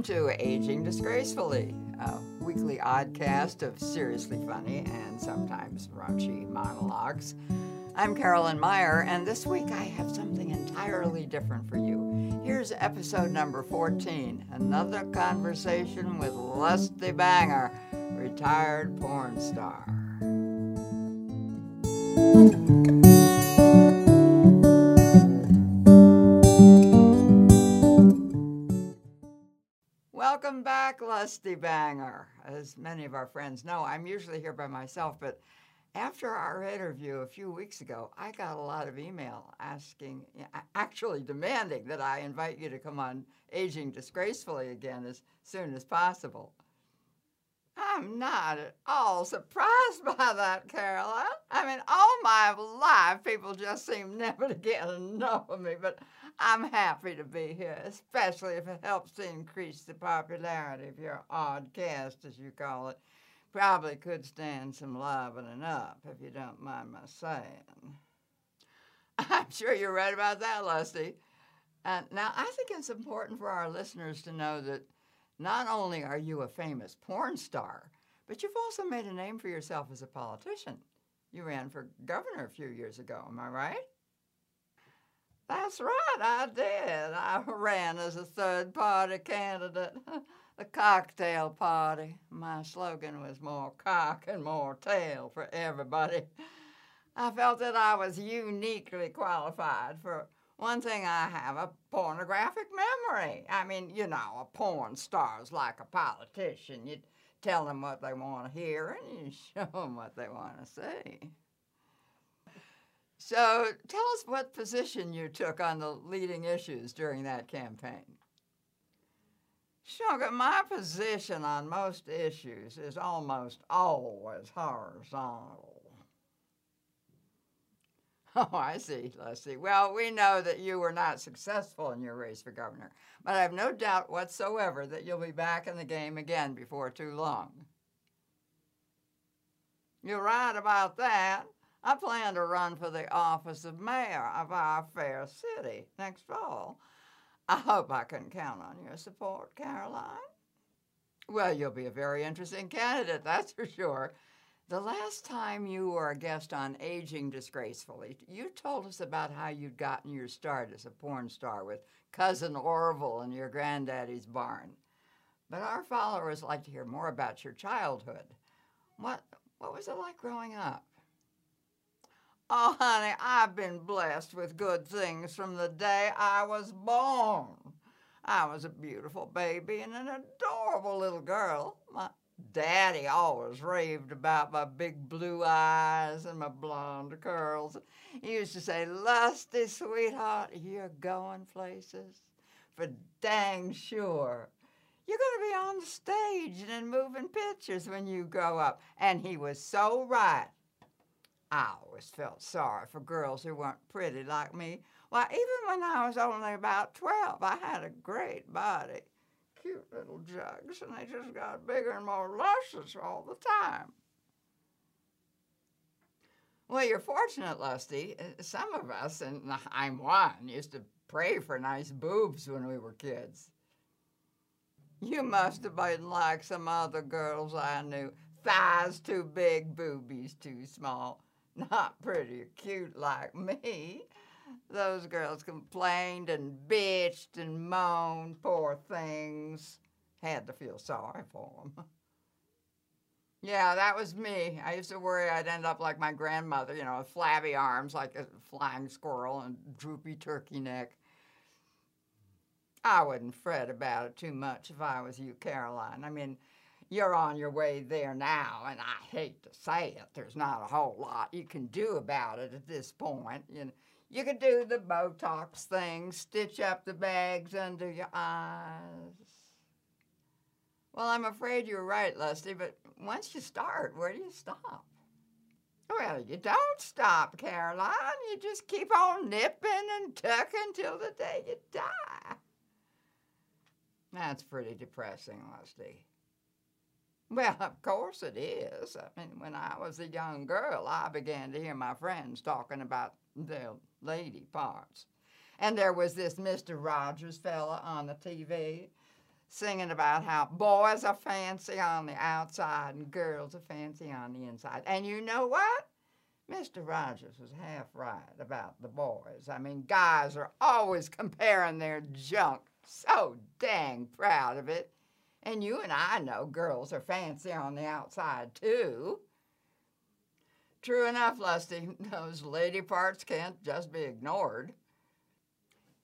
Welcome to Aging Disgracefully, a weekly oddcast of seriously funny and sometimes raunchy monologues. I'm Carolyn Meyer, and this week I have something entirely different for you. Here's episode number 14 another conversation with Lusty Banger, retired porn star. Welcome back, Lusty Banger. As many of our friends know, I'm usually here by myself, but after our interview a few weeks ago, I got a lot of email asking, actually demanding that I invite you to come on Aging Disgracefully again as soon as possible. I'm not at all surprised by that, Caroline. I mean, all my life, people just seem never to get enough of me, but I'm happy to be here, especially if it helps to increase the popularity of your odd cast, as you call it. Probably could stand some livening up, if you don't mind my saying. I'm sure you're right about that, Lusty. Uh, now, I think it's important for our listeners to know that not only are you a famous porn star, but you've also made a name for yourself as a politician. You ran for governor a few years ago, am I right? That's right, I did. I ran as a third party candidate, the cocktail party. My slogan was more cock and more tail for everybody. I felt that I was uniquely qualified for one thing I have a pornographic memory. I mean, you know, a porn star's like a politician. You tell them what they want to hear and you show them what they want to see. So tell us what position you took on the leading issues during that campaign. Sugar, my position on most issues is almost always horizontal. Oh, I see, Lusty. Well, we know that you were not successful in your race for governor, but I have no doubt whatsoever that you'll be back in the game again before too long. You're right about that. I plan to run for the office of mayor of our fair city next fall. I hope I can count on your support, Caroline. Well, you'll be a very interesting candidate, that's for sure. The last time you were a guest on Aging Disgracefully, you told us about how you'd gotten your start as a porn star with Cousin Orville in your granddaddy's barn. But our followers like to hear more about your childhood. What, what was it like growing up? Oh, honey, I've been blessed with good things from the day I was born. I was a beautiful baby and an adorable little girl. My Daddy always raved about my big blue eyes and my blonde curls. He used to say, Lusty, sweetheart, you're going places. For dang sure. You're going to be on the stage and in moving pictures when you grow up. And he was so right. I always felt sorry for girls who weren't pretty like me. Why, even when I was only about 12, I had a great body cute little jugs, and they just got bigger and more luscious all the time. Well, you're fortunate, Lusty. Uh, some of us, and I'm one, used to pray for nice boobs when we were kids. You must have been like some other girls I knew. Thighs too big, boobies too small. Not pretty cute like me. Those girls complained and bitched and moaned, poor things. Had to feel sorry for them. Yeah, that was me. I used to worry I'd end up like my grandmother, you know, with flabby arms like a flying squirrel and droopy turkey neck. I wouldn't fret about it too much if I was you, Caroline. I mean, you're on your way there now, and I hate to say it, there's not a whole lot you can do about it at this point. You know, you could do the Botox thing, stitch up the bags under your eyes. Well, I'm afraid you're right, Lusty, but once you start, where do you stop? Well, you don't stop, Caroline. You just keep on nipping and tucking till the day you die. That's pretty depressing, Lusty. Well, of course it is. I mean, when I was a young girl, I began to hear my friends talking about their lady parts. And there was this Mr. Rogers fella on the TV. singing about how boys are fancy on the outside and girls are fancy on the inside. And you know what? Mr. Rogers was half right about the boys. I mean, guys are always comparing their junk, so dang proud of it. And you and I know girls are fancy on the outside, too. True enough, Lusty, those lady parts can't just be ignored.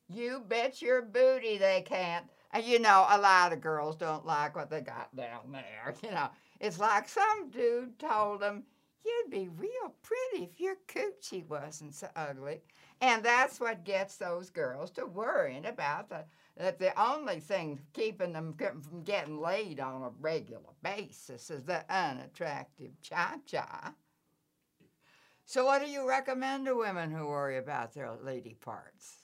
You bet your booty they can't. And you know, a lot of girls don't like what they got down there. You know, it's like some dude told them, You'd be real pretty if your coochie wasn't so ugly. And that's what gets those girls to worrying about the, that the only thing keeping them from getting laid on a regular basis is the unattractive cha cha. So, what do you recommend to women who worry about their lady parts?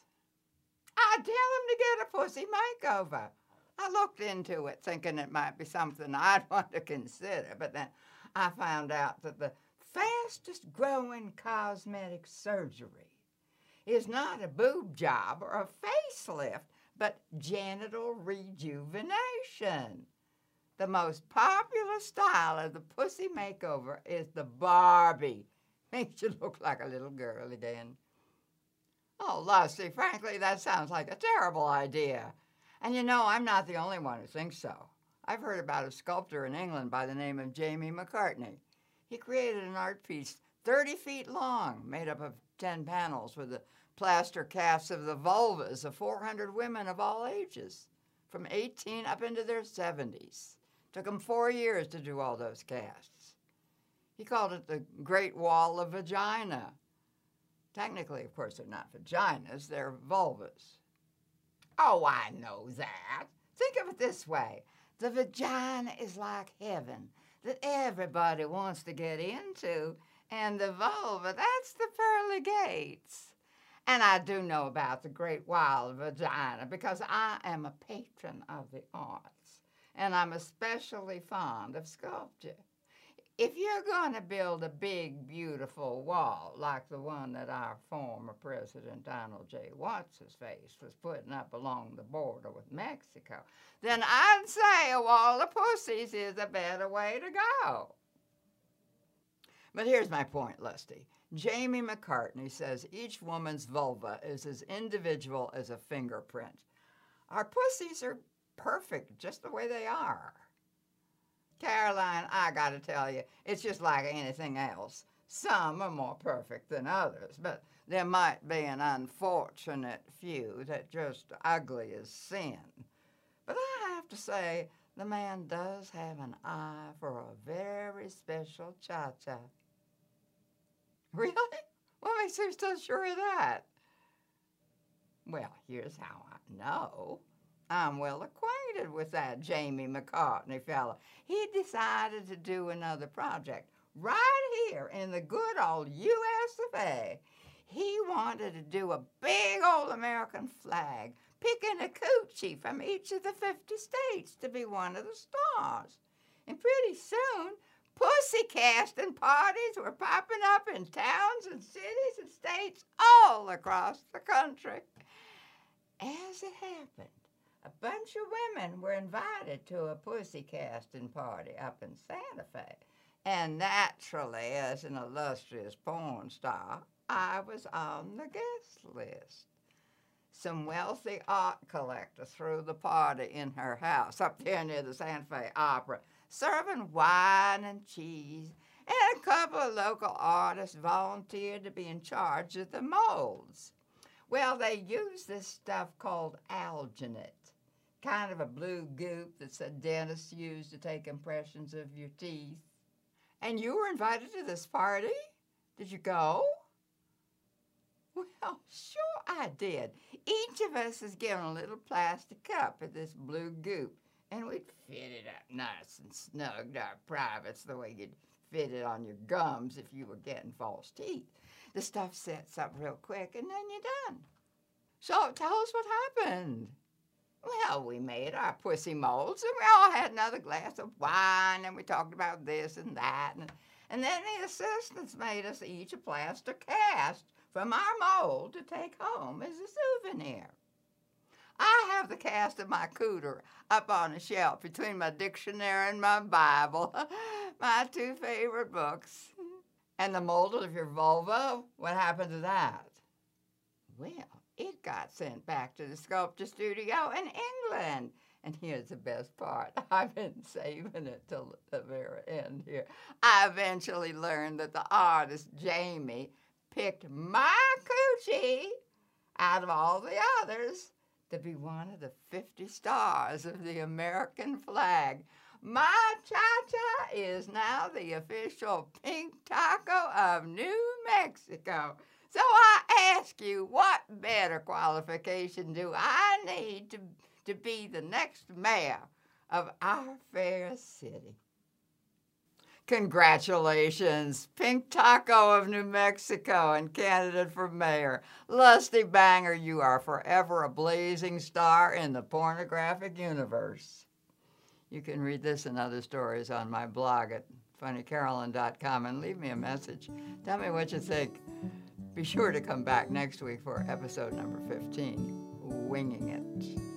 I tell them to get a pussy makeover. I looked into it thinking it might be something I'd want to consider, but then I found out that the fastest growing cosmetic surgery is not a boob job or a facelift, but genital rejuvenation. The most popular style of the pussy makeover is the Barbie. Makes you look like a little girl again. Oh, Lusty, frankly, that sounds like a terrible idea. And you know, I'm not the only one who thinks so. I've heard about a sculptor in England by the name of Jamie McCartney. He created an art piece 30 feet long, made up of 10 panels with the plaster casts of the vulvas of 400 women of all ages, from 18 up into their 70s. Took him four years to do all those casts. He called it the Great Wall of Vagina. Technically, of course, they're not vaginas, they're vulvas. Oh, I know that. Think of it this way the vagina is like heaven that everybody wants to get into, and the vulva, that's the pearly gates. And I do know about the Great Wall of Vagina because I am a patron of the arts, and I'm especially fond of sculpture if you're going to build a big, beautiful wall like the one that our former President Donald J. Watts' face was putting up along the border with Mexico, then I'd say a wall of pussies is a better way to go. But here's my point, Lusty. Jamie McCartney says each woman's vulva is as individual as a fingerprint. Our pussies are perfect just the way they are. Caroline, I got to tell you, it's just like anything else. Some are more perfect than others, but there might be an unfortunate few that just ugly as sin. But I have to say, the man does have an eye for a very special cha-cha. Really? What makes you so sure of that? Well, here's how I know. I'm well acquainted with that Jamie McCartney fellow. He decided to do another project right here in the good old US of A. He wanted to do a big old American flag, picking a coochie from each of the 50 states to be one of the stars. And pretty soon, pussy casting parties were popping up in towns and cities and states all across the country. As it happened, a bunch of women were invited to a pussy casting party up in Santa Fe. And naturally, as an illustrious porn star, I was on the guest list. Some wealthy art collector threw the party in her house up there near the Santa Fe Opera, serving wine and cheese, and a couple of local artists volunteered to be in charge of the molds. Well, they used this stuff called alginate kind of a blue goop that a dentist used to take impressions of your teeth. And you were invited to this party? Did you go? Well, sure I did. Each of us is given a little plastic cup of this blue goop, and we'd fit it up nice and snug to our privates the way you'd fit it on your gums if you were getting false teeth. The stuff sets up real quick, and then you're done. So tell us what happened. Well, we made our pussy molds, and we all had another glass of wine, and we talked about this and that. And, and then the assistants made us each a plaster cast from our mold to take home as a souvenir. I have the cast of my cooter up on a shelf between my dictionary and my Bible, my two favorite books. And the mold of your vulva, what happened to that? Well, it got sent back to the sculpture studio in England. And here's the best part. I've been saving it till the very end here. I eventually learned that the artist, Jamie, picked my coochie out of all the others to be one of the 50 stars of the American flag. My cha-cha is now the official pink taco of New Mexico. So I ask you, what better qualification do I need to, to be the next mayor of our fair city? Congratulations, Pink Taco of New Mexico and candidate for mayor. Lusty Banger, you are forever a blazing star in the pornographic universe. You can read this and other stories on my blog at funnycarolyn.com and leave me a message. Tell me what you think. Be sure to come back next week for episode number 15 Winging It.